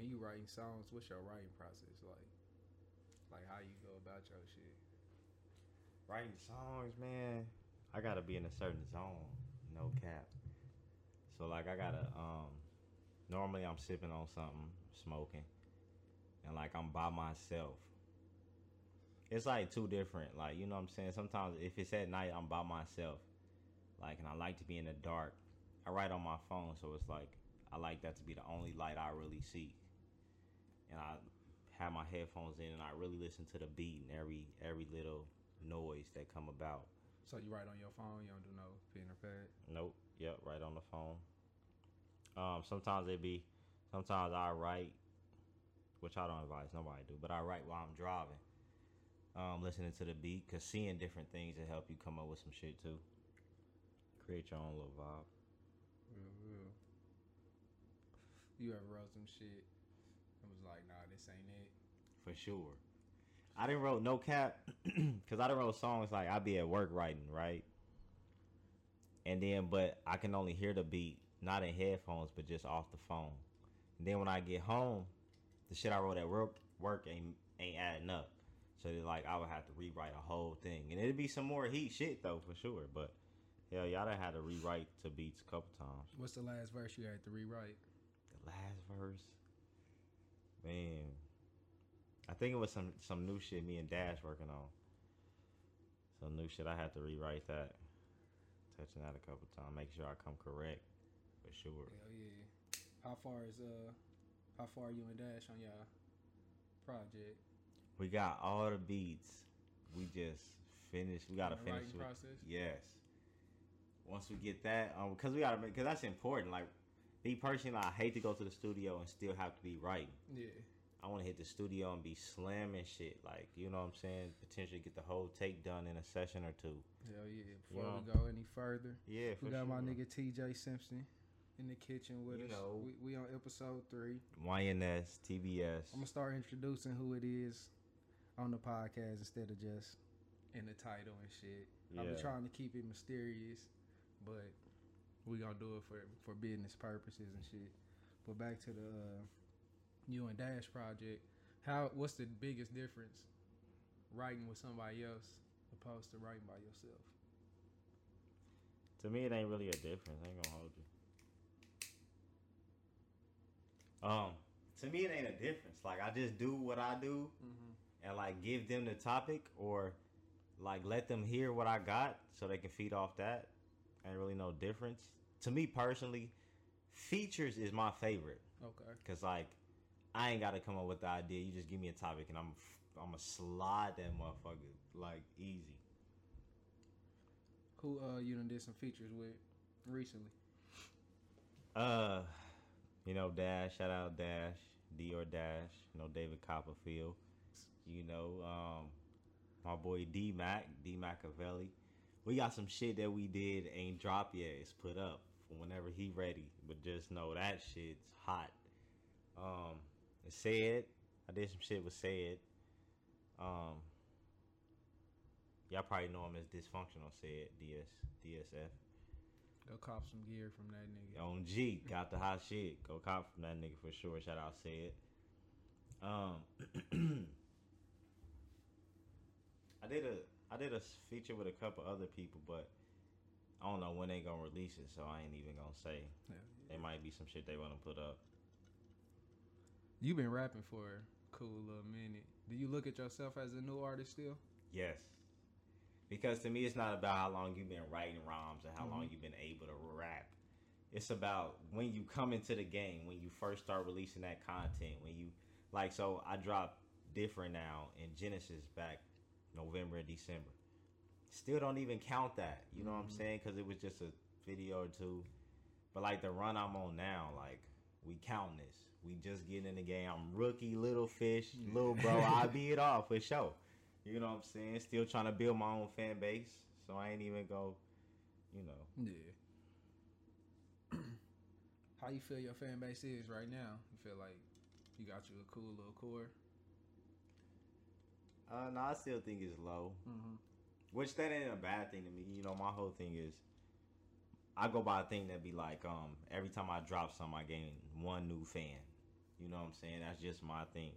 when you writing songs, what's your writing process like? Like how you go about your shit? Writing songs, man. I gotta be in a certain zone. No cap. So like I gotta um normally I'm sipping on something, smoking. And like I'm by myself. It's like two different, like you know what I'm saying? Sometimes if it's at night I'm by myself. Like and I like to be in the dark. I write on my phone, so it's like I like that to be the only light I really see. And I have my headphones in and I really listen to the beat and every every little noise that come about. So you write on your phone, you don't do no pen or pad? Nope. Yep, right on the phone. Um, sometimes it be, sometimes I write, which I don't advise nobody do, but I write while I'm driving, um, listening to the beat, cause seeing different things to help you come up with some shit too. Create your own little vibe. Real, real. You ever wrote some shit and was like, nah, this ain't it? For sure. I didn't wrote no cap, cause I didn't wrote songs like I'd be at work writing right, and then but I can only hear the beat not in headphones but just off the phone. And then when I get home, the shit I wrote at work work ain't ain't adding up. So that like I would have to rewrite a whole thing, and it'd be some more heat shit though for sure. But hell, y'all done had to rewrite to beats a couple times. What's the last verse you had to rewrite? The last verse, man. I think it was some some new shit me and Dash working on. Some new shit I had to rewrite that. Touching that a couple times, make sure I come correct for sure. Hell yeah. How far is uh how far are you and Dash on y'all project? We got all the beats. We just finished. We gotta finish with- process? Yes. Once we get that, um, because we gotta make, because that's important. Like me personally, I hate to go to the studio and still have to be writing. Yeah. I want to hit the studio and be slamming shit. Like, you know what I'm saying? Potentially get the whole take done in a session or two. Hell yeah. Before Yeah. we go any further, Yeah, for we got my nigga TJ Simpson in the kitchen with You us. know. We, we on episode three. YNS, TBS. I'm gonna start introducing who it is on the podcast instead of just in the title and shit. I've been trying to keep it mysterious, but we gonna do it for for business purposes and shit. But back to the uh, you and Dash project. How what's the biggest difference writing with somebody else opposed to writing by yourself? To me, it ain't really a difference. I ain't gonna hold you. Um, to me, it ain't a difference. Like I just do what I do, and like give them the topic, or like let them hear what I got, so they can feed off that. Ain't really no difference. To me personally, features is my favorite. Okay. Cause like I ain't gotta come up with the idea. You just give me a topic and I'm I'm gonna slide that motherfucker like easy. Who uh you done did some features with recently? Uh, you know Dash. Shout out Dash. Dior Dash. You know David Copperfield. You know um my boy D Mac D Machiavelli. We got some shit that we did ain't dropped yet. It's put up whenever he ready. But just know that shit's hot. Um, said I did some shit with said. Um, y'all probably know him as dysfunctional said DS DSF. Go cop some gear from that nigga. On G, got the hot shit. Go cop from that nigga for sure. Shout out said. Um, I did a I did a feature with a couple other people, but I don't know when they gonna release it, so I ain't even gonna say. Yeah. It might be some shit they want to put up. You've been rapping for a cool little minute. Do you look at yourself as a new artist still? Yes. Because to me, it's not about how long you've been writing rhymes and how long mm-hmm. you've been able to rap. It's about when you come into the game, when you first start releasing that content, when you like. So I dropped different now in Genesis back November and December. Still don't even count that. You know what I'm saying? Because it was just a video or two. But like the run I'm on now, like we counting this. We just getting in the game. I'm rookie, little fish, little bro. I be it all for sure. You know what I'm saying? Still trying to build my own fan base. So I ain't even go, you know. Yeah. How you feel your fan base is right now? You feel like you got you a cool little core? Uh, no, I still think it's low. Which that ain't a bad thing to me. You know, my whole thing is, I go by a thing that be like, um, every time I drop something, I gain one new fan. You know what I'm saying? That's just my thing.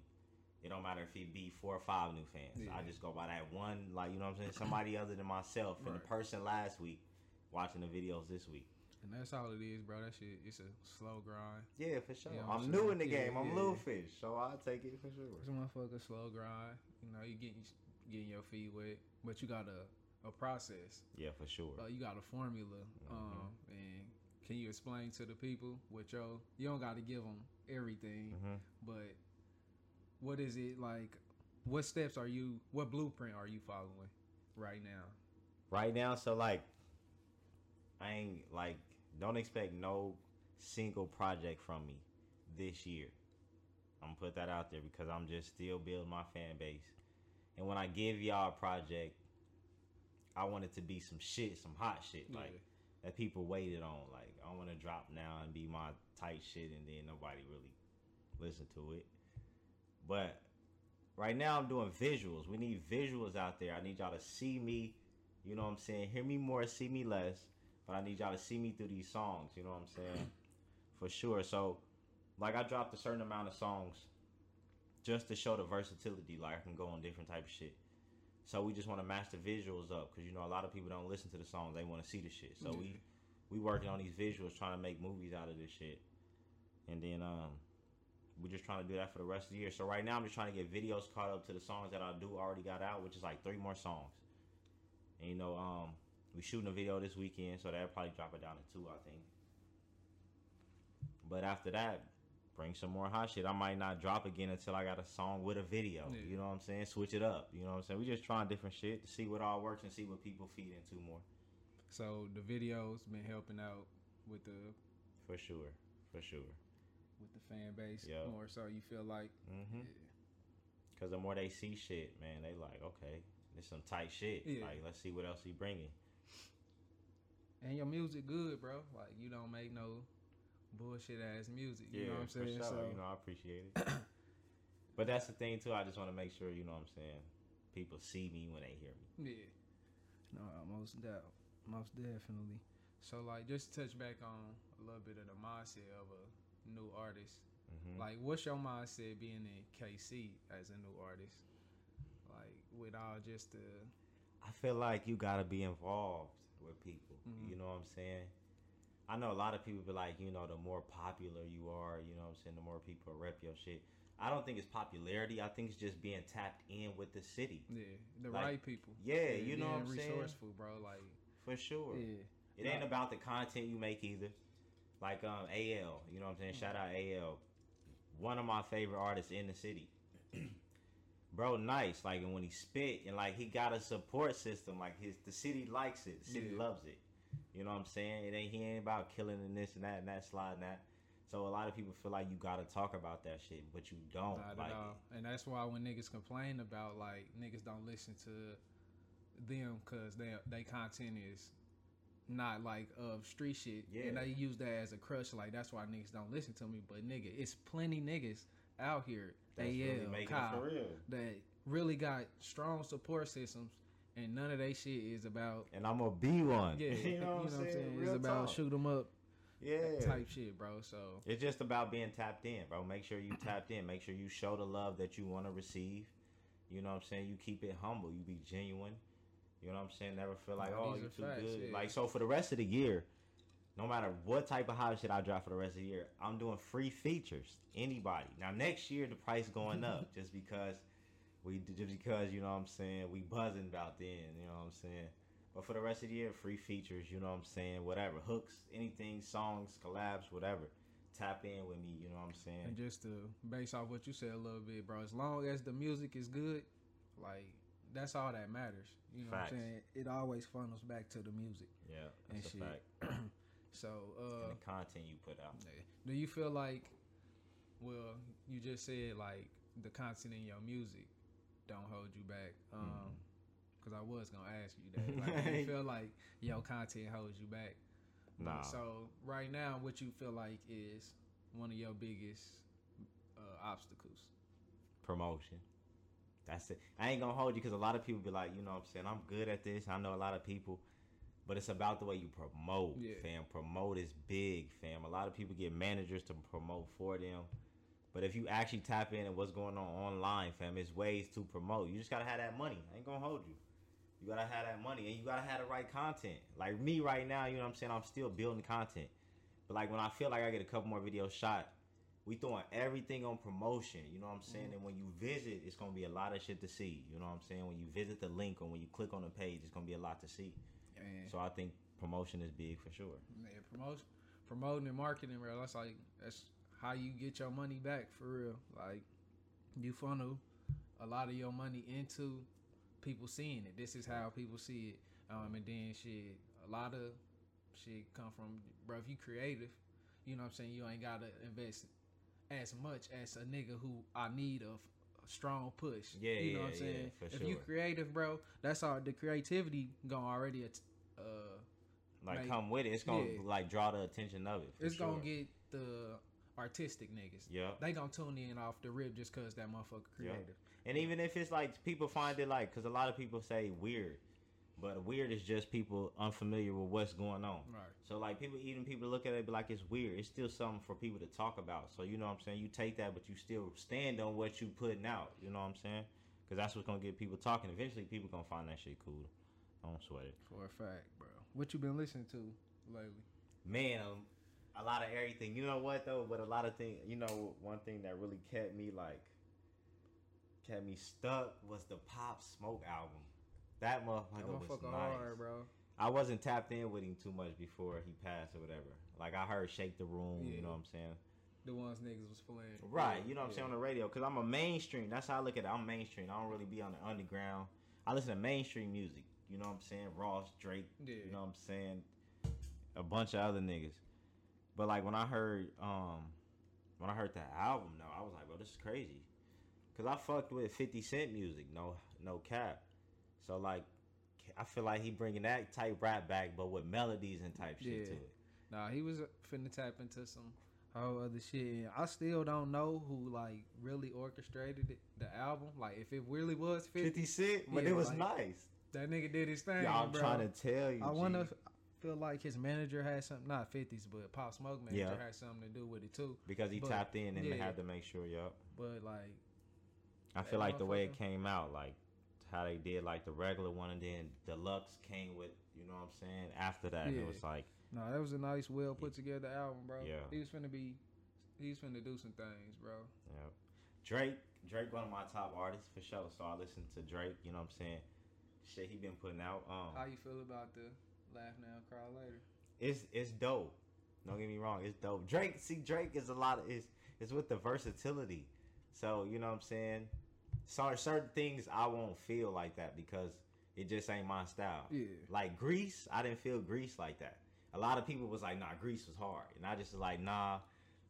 It don't matter if it be four or five new fans. Yeah. I just go by that one, like you know what I'm saying. Somebody other than myself and the person last week watching the videos this week. And that's all it is, bro. That shit, it's a slow grind. Yeah, for sure. You know I'm I'm new in the Yeah, game. I'm yeah. little fish, so I'll take it for It's sure. a motherfucker slow grind. You know, you getting getting your feet wet, but you got a a process. Yeah, for sure. Uh, you got a formula. Mm-hmm. Um, and can you explain to the people what your you don't got to give them everything, Mhm. but what is it like? What steps are you? What blueprint are you following right now? right now so like i ain't like don't expect no single project from me this year i'm gonna put that out there because i'm just still building my fan base and when i give y'all a project i want it to be some shit some hot shit like Yeah. that people waited on like i want to drop now and be my tight shit and then nobody really listen to it but right now i'm doing visuals we need visuals out there i need y'all to see me you know what I'm saying? Hear me more, see me less. But I need y'all to see me through these songs. You know what I'm saying? For sure. So, like, I dropped a certain amount of songs just to show the versatility. Like, I can go on different type of shit. So we just want to match the visuals up because you know a lot of people don't listen to the songs; they want to see the shit. So we we working on these visuals, trying to make movies out of this shit, and then um we're just trying to do that for the rest of the year. So right now I'm just trying to get videos caught up to the songs that I do already got out, which is like three more songs. And you know, um, we shooting a video this weekend, so that'll probably drop it down to two, I think. But after that, bring some more hot shit. I might not drop again until I got a song with a video. Yeah. You know what I'm saying? Switch it up. You know what I'm saying? We just trying different shit to see what all works and see what people feed into more. So the videos been helping out with the For sure. For sure. with the fan base Yeah. more. So you feel like Mm-hmm. yeah, Cause the more they see shit, man, they like, okay, this some tight shit. Yeah. Like, let's see what else he bringing. and your music good, bro. Like you don't make no bullshit ass music. You know what I'm saying? For sure. So You know, I appreciate it. but that's the thing too. I just want to make sure, you know what I'm saying, people see me when they hear me. yeah, no, most doubt, most definitely. So like, just touch back on a little bit of the mindset of a new artist. hmm Like, what's your mindset being in KC as a new artist? Like, with all just the I feel like you gotta be involved with people. Mhm. You know what I'm saying? I know a lot of people be like, you know, the more popular you are, you know what I'm saying, the more people rep your shit. I don't think it's popularity. I think it's just being tapped in with the city. yeah the Like, right people. yeah, you know what I'm saying? resourceful, bro. Like, For sure. yeah, It ain't about the content you make either. Like um AL, you know what I'm saying? Shout out AL. One of my favorite artists in the city. Bro, nice. Like and when he spit and like he got a support system. Like his the city likes it. The city Yeah. loves it. You know what I'm saying? It ain't he ain't about killing and this and that and that slide and that. So a lot of people feel like you gotta talk about that shit, but you don't. not like at all. And that's why when niggas complain about like niggas don't listen to them because they they content is not like of street shit, Yeah. and they use that as a crush. Like that's why niggas don't listen to me. But nigga, it's plenty niggas out here. that's AL, really Kyle, it for real. that really got strong support systems, and none of that shit is about And I'm gonna be one. yeah. you know what I'm saying? It's Real about shoot them up yeah. type shit, bro. So It's just about being tapped in, bro. Make sure you tapped in. Make sure you show the love that you want to receive. You know what I'm saying? You keep it humble. You be genuine. You know what I'm saying? Never feel like, Nah, oh, you too facts, good. yeah. Like so for the rest of the year, no matter what type of house shit I drop for the rest of the year, I'm doing free features. Anybody. Now next year the price going up just because we just because you know what I'm saying we buzzing about then. You know what I'm saying. But for the rest of the year, free features. You know what I'm saying. Whatever hooks, anything, songs, collabs, whatever. Tap in with me. You know what I'm saying. And just to base off what you said a little bit, bro, as long as the music is good, like that's all that matters. You know Facts. what I'm saying? It always funnels back to the music. Yeah, and that's a shit. fact. So, and uh, the content you put out. do you feel like, well, you just said like the content in your music don't hold you back? Um, because I was gonna ask you that. Like, you feel like your content holds you back? Nah. So right now, what you feel like is one of your biggest uh, obstacles? Promotion. That's it. I ain't gonna hold you because a lot of people be like, you know what I'm saying? I'm good at this. I know a lot of people. But it's about the way you promote, Yeah. fam. Promote is big, fam. A lot of people get managers to promote for them. But if you actually tap in and what's going on online, fam, it's ways to promote. You just gotta have that money. I ain't gonna hold you. You gotta have that money and you gotta have the right content. Like me right now, you know what I'm saying? I'm still building content. But like when I feel like I get a couple more videos shot, we throwing everything on promotion. You know what I'm saying? Mhm. And when you visit, it's gonna be a lot of shit to see. You know what I'm saying? When you visit the link or when you click on the page, it's gonna be a lot to see. And So I think promotion is big for sure. yeah, promotion, promoting and marketing, bro. That's like that's how you get your money back for real. Like you funnel a lot of your money into people seeing it. This is how people see it. Um, and then shit, a lot of shit come from, bro. If you creative, you know what I'm saying. You ain't gotta invest as much as a nigga who I need a, a strong push. Yeah, you know what I'm saying. yeah, for if you creative, bro, that's all. The creativity gonna already. at- Uh, Like Like, come with it. It's gonna yeah. like draw the attention of it. it's gonna get the artistic niggas. Yeah. They gonna tune in off the rip just cause that motherfucker creative. And even if it's like people find it like, because a lot of people say weird, but weird is just people unfamiliar with what's going on. Right. So like people, even people look at it be like it's weird. It's still something for people to talk about. So you know what I'm saying. You take that, but you still stand on what you putting out. You know what I'm saying? Because that's what's gonna get people talking. Eventually, people gonna find that shit cool. I don't sweat it, For a fact, bro. What you been listening to lately? man. Um, a lot of everything. You know what though? But a lot of things. You know, one thing that really kept me like kept me stuck was the Pop Smoke album. That motherfucker, That was nice. hard, bro. I wasn't tapped in with him too much before he passed or whatever. Like I heard "Shake the Room," Yeah. you know what I'm saying? The ones niggas was playing. Right, Yeah, you know what I'm saying on the radio because I'm a mainstream. That's how I look at it. I'm mainstream. I don't really be on the underground. I listen to mainstream music. You know what I'm saying? Ross, Drake. Yeah. You know what I'm saying? A bunch of other niggas. But like when I heard um when I heard that album though, I was like, bro, this is crazy. Cause I fucked with 50 Cent music, no no cap. So like I feel like he bringing that type rap back, but with melodies and type shit Yeah. to it. Nah, he was finna tap into some whole other shit. I still don't know who like really orchestrated it, the album. Like if it really was 50, 50 Cent, but Yeah, it was like, nice. that nigga did his thing, Yeah, I'm bro. trying to tell you. I G. feel like his manager had something, not 50s, but Pop Smoke manager Yeah. had something to do with it too. because he but- tapped in and they yeah. had to make sure. Yup. But like, I feel like the way it came out, like how they did like the regular one, and then deluxe came with, you know what I'm saying? After that, Yeah. it was like, no, that was a nice, well put together album, bro. Yeah. he was finna be, he was finna do some things, bro. know, Drake, Drake, one of my top artists for sure. So I listen to Drake. You know what I'm saying? Shit, he been putting out. Um, How you feel about the laugh now, cry later? it's it's dope. Don't get me wrong, it's dope. Drake, see, Drake is a lot of is is with the versatility. So you know what I'm saying. So certain things I won't feel like that because it just ain't my style. Yeah. Like Greece, I didn't feel Greece like that. A lot of people was like, nah, Greece was hard, and I just was like, nah.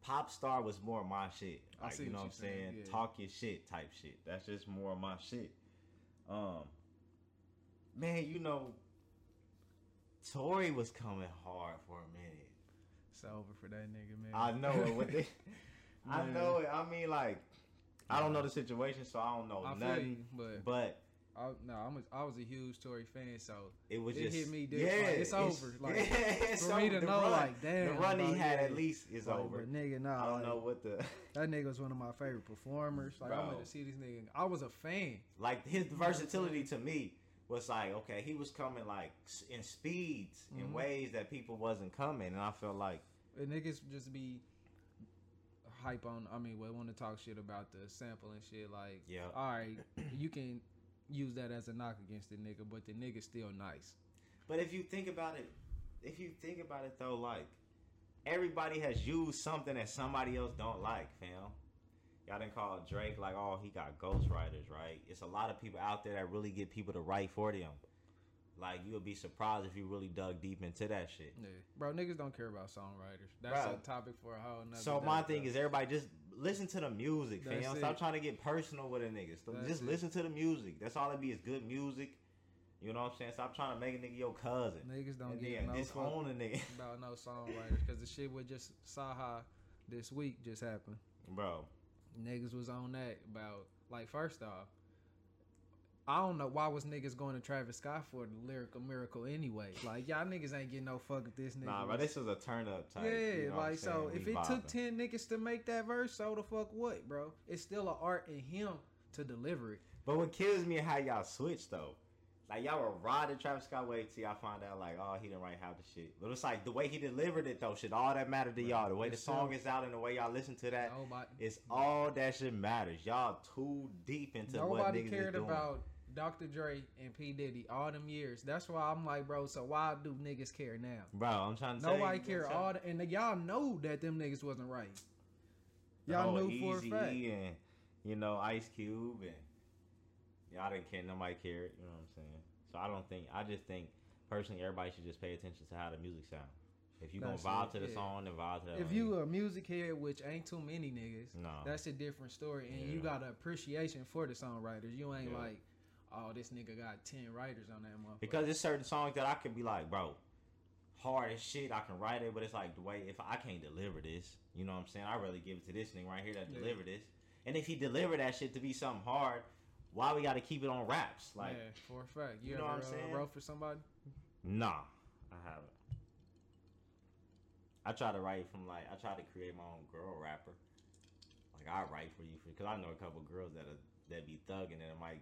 Pop star was more my shit. I Like see you know what I'm saying? yeah. Talk your shit type shit. That's just more of my shit. Um, man, you know, Tory was coming hard for a minute. It's over for that nigga, man. I know it. What they, I know it. I mean, like, I don't know the situation, so I don't know I nothing. you, but But I, no, I'm a, I was a huge Tory fan, so it was It just hit me different. Like, it's over. Like, it's for me to The know, run- like, damn, the run he bro, had yeah. at least is like, over. Nigga, nah, I don't like, know what the that nigga was one of my favorite performers. Like I went Bro. to see this nigga. I was a fan. like his know what I'm versatility to me was like okay, he was coming like in speeds in Mhm. ways that people wasn't coming, and I felt like And niggas just be hype on. I mean, we want to talk shit about the sample and shit. Like, Yeah. all right, you can use that as a knock against the nigga, but the nigga still nice. But if you think about it, if you think about it though, like everybody has used something that somebody else don't like, fam. Y'all didn't call Drake like, oh, he got ghostwriters, right? It's a lot of people out there that really get people to write for them. Like you would be surprised if you really dug deep into that shit. Yeah, bro, niggas don't care about songwriters. That's Bro. a topic for a whole nother. So my bro. thing is, everybody just listen to the music, fam. That's Stop it. trying to get personal with a nigga. Stop- That's just it. listen to the music. That's all it be is good music. You know what I'm saying? Stop trying to make a nigga your cousin. niggas don't and get no disown a nigga. about no songwriters because the shit we just saw how this week just happened. Bro, Niggas was on that about like first off, I don't know why was niggas going to Travis Scott for the lyrical miracle anyway. Like y'all niggas ain't getting no fuck with this nigga. Nah, but this is a turn up type. Yeah, you know like so if it took ten niggas to make that verse, so the fuck what, bro? It's still an art in him to deliver it. But what kills me how y'all switch though. Like y'all were riding Travis Scott way till y'all find out like, oh, he didn't write half the shit. But it's like the way he delivered it though, shit, all that mattered to y'all. The way the song still- is out and the way y'all listen to that, Nobody, it's all that shit matters. Y'all too deep into what nobody niggas cared about Dr. Dre and P Diddy all them years. That's why I'm like, bro. So why do niggas care now? Bro, I'm trying to Nobody you, care. All the, and y'all know that them niggas wasn't right. Y'all whole knew for a fact. And you know Ice Cube and y'all didn't care. Nobody cared. You know what I'm saying? So I don't think. I just think personally, everybody should just pay attention to how the music sound. If you gonna vibe to the yeah. song, then vibe to that. If you a music head, which ain't too many niggas, no, that's a different story. And you got an appreciation for the songwriters. You ain't Yeah. like, oh, this nigga got ten writers on that motherfucker. because there's certain songs that I can be like, bro, hard as shit. I can write it, but it's like the way if I can't deliver this, you know what I'm saying? I really give it to this nigga right here that Yeah. deliver this. And if he deliver that shit to be something hard, why we got to keep it on raps? Like, yeah, for a fact. You, you know ever what I'm uh, saying? wrote for somebody? Nah, I haven't. I try to write from like I try to create my own girl rapper. Like I write for you because I know a couple girls that are, that be thugging and it might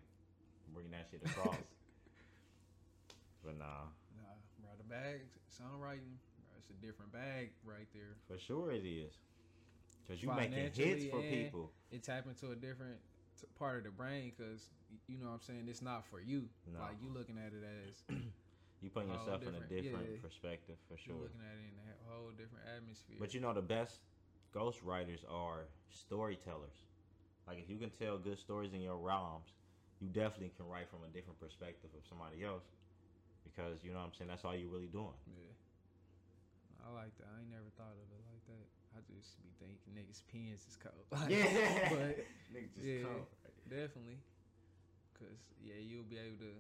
bring that shit across. but nah, Nah, bro. The bag, songwriting, bro, it's a different bag right there. for sure it is. Cause you making hits for people. It's tap to a different t- part of the brain because you know what I'm saying. It's not for you. No. Like you looking at it as You putting yourself in a different- yeah. perspective for sure. looking at it in a whole different atmosphere. But you know the best ghost writers are storytellers. Like if you can tell good stories in your rhymes, you definitely can write from a different perspective of somebody else. Because you know what I'm saying, that's all you're really doing. Yeah. I like that. I ain't never thought of it like that. I just be thinking niggas' pens is cold. Like, yeah. But Nigga just yeah, come. definitely. Cause yeah, you'll be able to,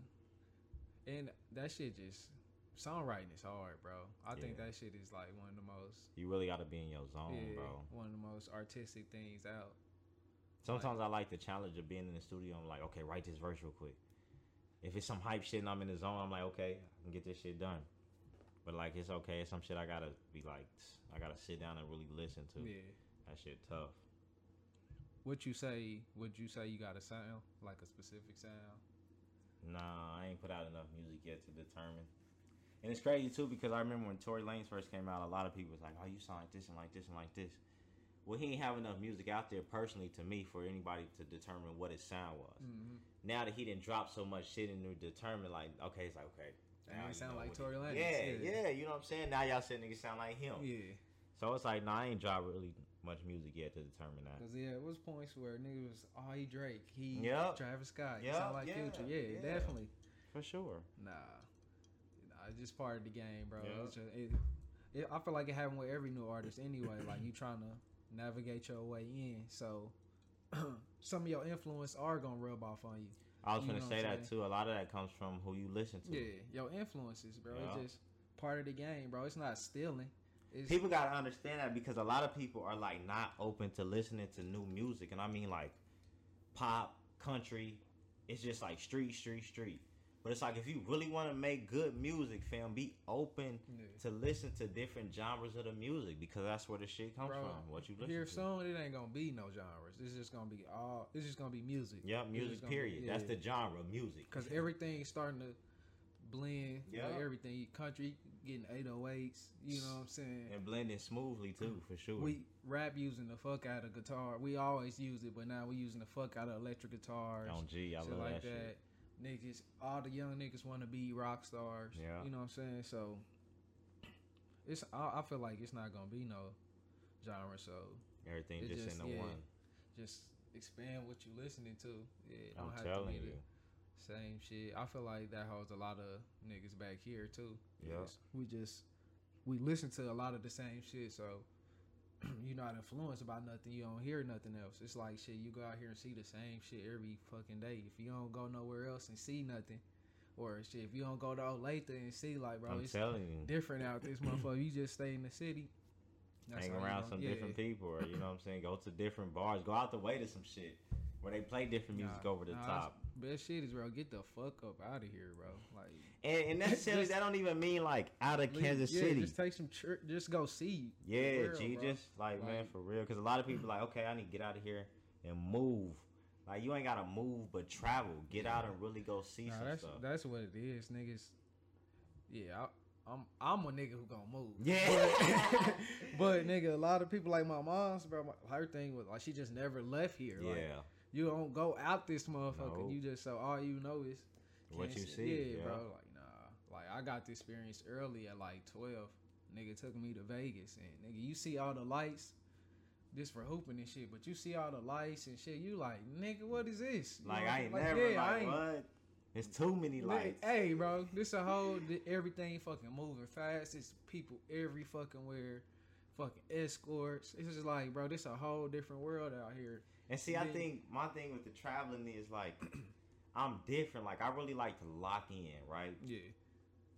and that shit just songwriting is hard, bro. I think that shit is like one of the most, You really gotta be in your zone, yeah, bro. one of the most artistic things out. Sometimes I like the challenge of being in the studio. I'm like, okay, write this verse real quick. If it's some hype shit and I'm in the zone, I'm like, okay, I can get this shit done. But like, it's okay. It's some shit I gotta be like, I gotta sit down and really listen to. Yeah. That shit tough. What you say? Would you say you got a sound like a specific sound? Nah, I ain't put out enough music yet to determine. And it's crazy too because I remember when Tory Lanez first came out, a lot of people was like, "Oh, you sound like this and like this and like this." Well, he ain't have enough music out there personally to me for anybody to determine what his sound was. Mm-hmm. Now that he didn't drop so much shit and to determine like, okay, it's like okay. Now nigga sound like Tory Lanez, Yeah, yeah. yeah, you know what I'm saying. Now y'all saying niggas sound like him. Yeah. So it's like, nah, I ain't dropped really much music yet to determine that. Cause yeah, it was points where niggas was oh he Drake, he Yup. Travis Scott, Yup, sound like yeah, Future, yeah, yeah. definitely. For sure. Nah, nah, it's just part of the game, bro. It's just, it, it, I feel like it happened with every new artist anyway. like you trying to navigate your way in, so some of your influence are gonna rub off on you. I was You gonna say that too. A lot of that comes from who you listen to. Yeah, your influences, bro. Yeah. It's just part of the game, bro. It's not stealing. It's, People gotta understand that because a lot of people are like not open to listening to new music, and I mean like pop, country. It's just like street, street, street. But it's like if you really want to make good music, fam, be open Yeah. to listen to different genres of the music because that's where the shit comes Bro, from. What you listen Here to. soon, it ain't gonna be no genres. It's just gonna be all. It's just gonna be music. Yep, music. gonna be- Period. That's the genre, music. Cause everything's starting to blend. Yeah. Yeah. everything country getting 808s. You know what I'm saying? and blending smoothly too, for sure. We rap using the fuck out of guitar. We always use it, but now we're using the fuck out of electric guitars. on G, I love like that, that. Niggas, all the young niggas want to be rock stars. Yeah. You know what I'm saying? So it's. I, I feel like it's not gonna be no genre. So Everything just, just- in the yeah. one. just expand what you listening to. Yeah, I'm have to telling be you. same shit. I feel like that holds a lot of niggas back here too. Yeah. We just we listen to a lot of the same shit, so you're not influenced by nothing. You don't hear nothing else. It's like shit. You go out here and see the same shit every fucking day. If you don't go nowhere else and see nothing, or shit, if you don't go to Olathe and see like, bro, I'm it's telling you. different out this motherfucker. You just stay in the city. hang around some yeah. different people, or you know what I'm saying, go to different bars, go out the way to some shit. Where they play different music Nah, over the nah, top. Best shit is, bro. Get the fuck up out of here, bro. Like And, and necessarily, that don't even mean like out of leave- Kansas yeah, City. Just take some church. Just go see. Yeah, world, G, bro. just like, man, for real. Because a lot of people like, okay, I need to get out of here and move. Like you ain't gotta move, but travel. Get out and really go see Nah, some that's stuff. that's what it is, niggas. Yeah, I, I'm I'm a nigga who gonna move. Yeah. but, but nigga, a lot of people like my mom's, bro. my- Her thing was like she just never left here. yeah, Like, you don't go out this motherfucker. No. You just so all you know is what you see. Yeah, Yeah, bro. Like nah, like I got the experience early at like twelve. Nigga took me to Vegas and nigga, you see all the lights. Just for hooping and shit, but you see all the lights and shit. You like, nigga, what is this? You Like know, I ain't never yeah, I like ain't- what? It's too many lights. Hey, bro, this a whole th- everything fucking moving fast. It's people every fucking where, fucking escorts. It's just like, bro, this a whole different world out here. And see, I think my thing with the traveling is like, I'm different. Like I really like to lock in, right? Yeah,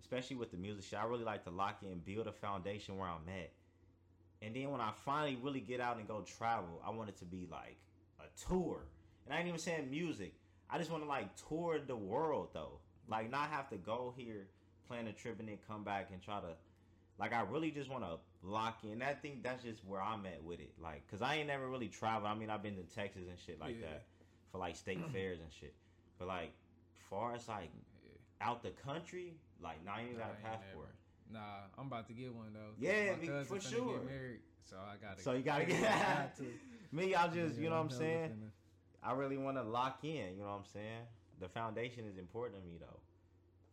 especially with the music shit, I really like to lock in, build a foundation where I'm at. And then when I finally really get out and go travel, I want it to be like a tour. And I ain't even saying music. I just want to like tour the world though. Like not have to go here, plan a trip and then come back and try to like I really just want to lock in. I think that's just where I'm at with it. Like cuz I ain't never really traveled. I mean, I've been to Texas and shit like Yeah. that for like state fairs and shit. But like far as like yeah. out the country, like now you got a passport. Nah, I'm about to get one though. Yeah, my me- cousin for sure. Get married, so I gotta. So you gotta get got to. me. I just, you Yeah, know what I'm saying. I really want to lock in. You know what I'm saying. The foundation is important to me though.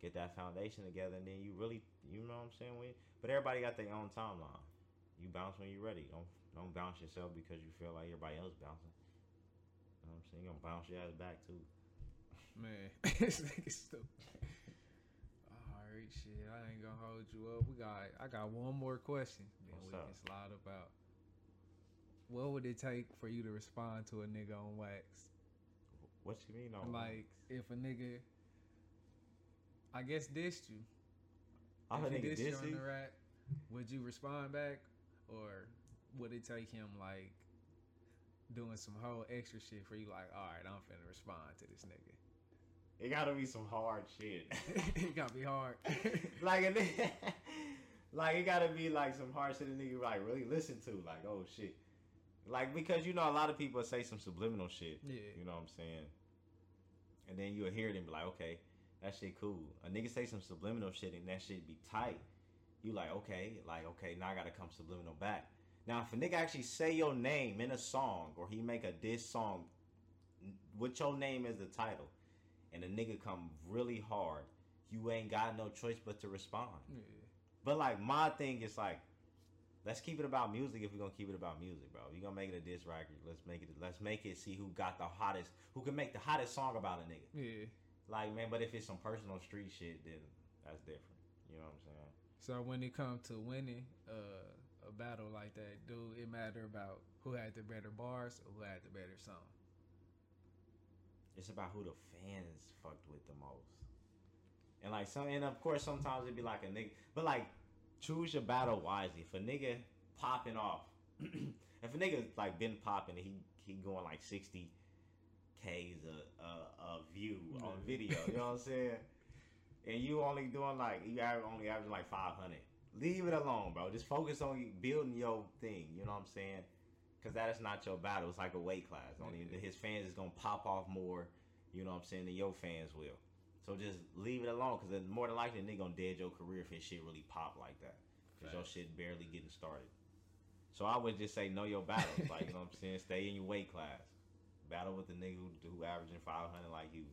Get that foundation together, and then you really, you know what I'm saying. When, but everybody got their own timeline. You bounce when you're ready. Don't don't bounce yourself because you feel like everybody else bouncing. You know what I'm saying? You gonna bounce your ass back too. Man, this nigga stupid. Alright, shit. I ain't gonna hold you up. We got. I got one more question. Then What's we up? can slide about. What would it take for you to respond to a nigga on wax? What you mean? On Like, if a nigga, I guess dissed you. I'm if he dissed you on the would you respond back, or would it take him like doing some whole extra shit for you? Like, all right, I'm finna respond to this nigga. It gotta be some hard shit. it gotta be hard. like like it gotta be like some hard shit a nigga like really listen to. Like oh shit, like because you know a lot of people say some subliminal shit. yeah, You know what I'm saying? And then you'll hear it and be like, okay, that shit cool. A nigga say some subliminal shit and that shit be tight. You like okay, like okay, now I gotta come subliminal back. Now if a nigga actually say your name in a song or he make a diss song with your name as the title, and a nigga come really hard, you ain't got no choice but to respond. yeah. But like my thing is like, let's keep it about music. If we're gonna keep it about music, bro, you gonna make it a diss record. Let's make it. Let's make it. See who got the hottest. Who can make the hottest song about a nigga. Yeah. Like man, but if it's some personal street shit, then that's different. You know what I'm saying? So when it comes to winning uh, a battle like that, do it matter about who had the better bars or who had the better song? It's about who the fans fucked with the most. And like some, and of course sometimes it'd be like a nigga, but like choose your battle wisely. If a nigga popping off, if a nigga like been popping, and he he going like sixty k's a, a a view on video. You know what I'm saying? And you only doing like you only averaging like five hundred. Leave it alone, bro. Just focus on you building your thing. You know what I'm saying? Because that is not your battle. It's like a weight class. Only his fans is gonna pop off more. You know what I'm saying? Than your fans will. So just leave it alone. Because then more than likely, they gonna dead your career if his shit really pop like that. Because your shit barely getting started. So I would just say know your battles. like you know what I'm saying? Stay in your weight class. Battle with the nigga who, who averaging 500 like you.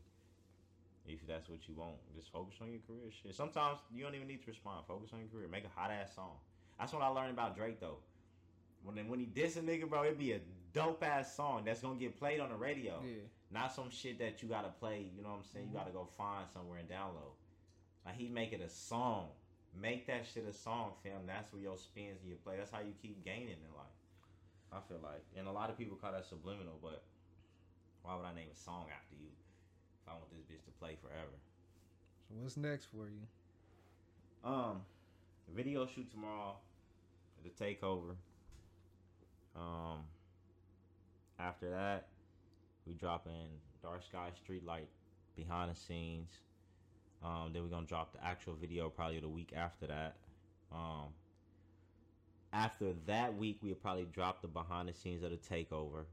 If that's what you want, just focus on your career. Shit. Sometimes you don't even need to respond. Focus on your career. Make a hot ass song. That's what I learned about Drake though. When when he diss a nigga, bro, it'd be a dope ass song that's gonna get played on the radio. Yeah. Not some shit that you gotta play. You know what I'm saying? You mm-hmm. gotta go find somewhere and download. Like he make it a song. Make that shit a song, fam. That's where your spins and your play. That's how you keep gaining in life. I feel like, and a lot of people call that subliminal, but why would I name a song after you if I want this bitch to play forever? So what's next for you? Um, video shoot tomorrow. The takeover. Um, after that, We dropping Dark Sky Streetlight behind the scenes. Um, then we're gonna drop the actual video probably the week after that. Um, after that week, we'll probably drop the behind the scenes of the takeover.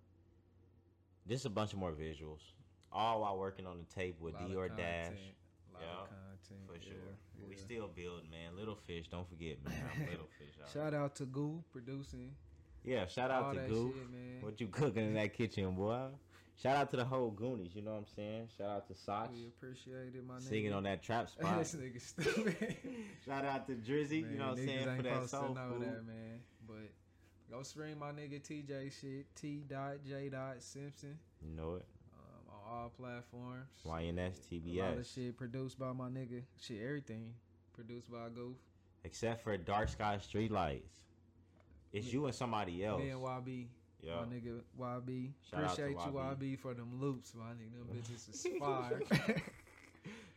Just a bunch of more visuals, all while working on the tape with of Dior Dash. Yeah, For sure. yeah, We still build, man. Little fish, don't forget, man. I'm little fish. out. Shout out to Goo producing. Yeah, shout out all to that Goof. shit, man. What you cooking in that kitchen, boy? Shout out to the whole Goonies, you know what I'm saying? Shout out to Soch We appreciate it, my nigga. singing on that trap spot. this nigga stupid. Shout out to Drizzy, you know what I'm saying, for that soul food. that, man. But go stream my nigga TJ shit. T dot J dot Simpson. You know it. Um, on all platforms. YNS A lot of shit produced by my nigga. Shit, everything produced by Goof. Except for Dark Sky Streetlights. It's you and somebody else. Me and YB. Yeah. My nigga YB. Shout out to Appreciate you YB. YB for them loops, my nigga. Them bitches is fire.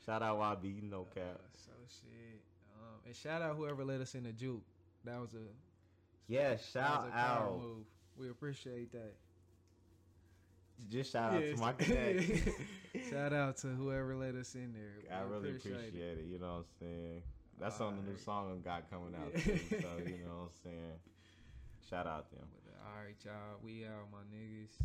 Shout out YB, no cap. Uh, so shit. Um, and shout out whoever let us in the juke. That was a Yeah, shout out. move. We appreciate that. Just shout out to my connect. Shout out to whoever let us in there. I We really appreciate it. You know what I'm saying? That's on the new song I got coming out. Yeah. Too, so you know what I'm saying? Shout out to them. All right, y'all. We out, my niggas.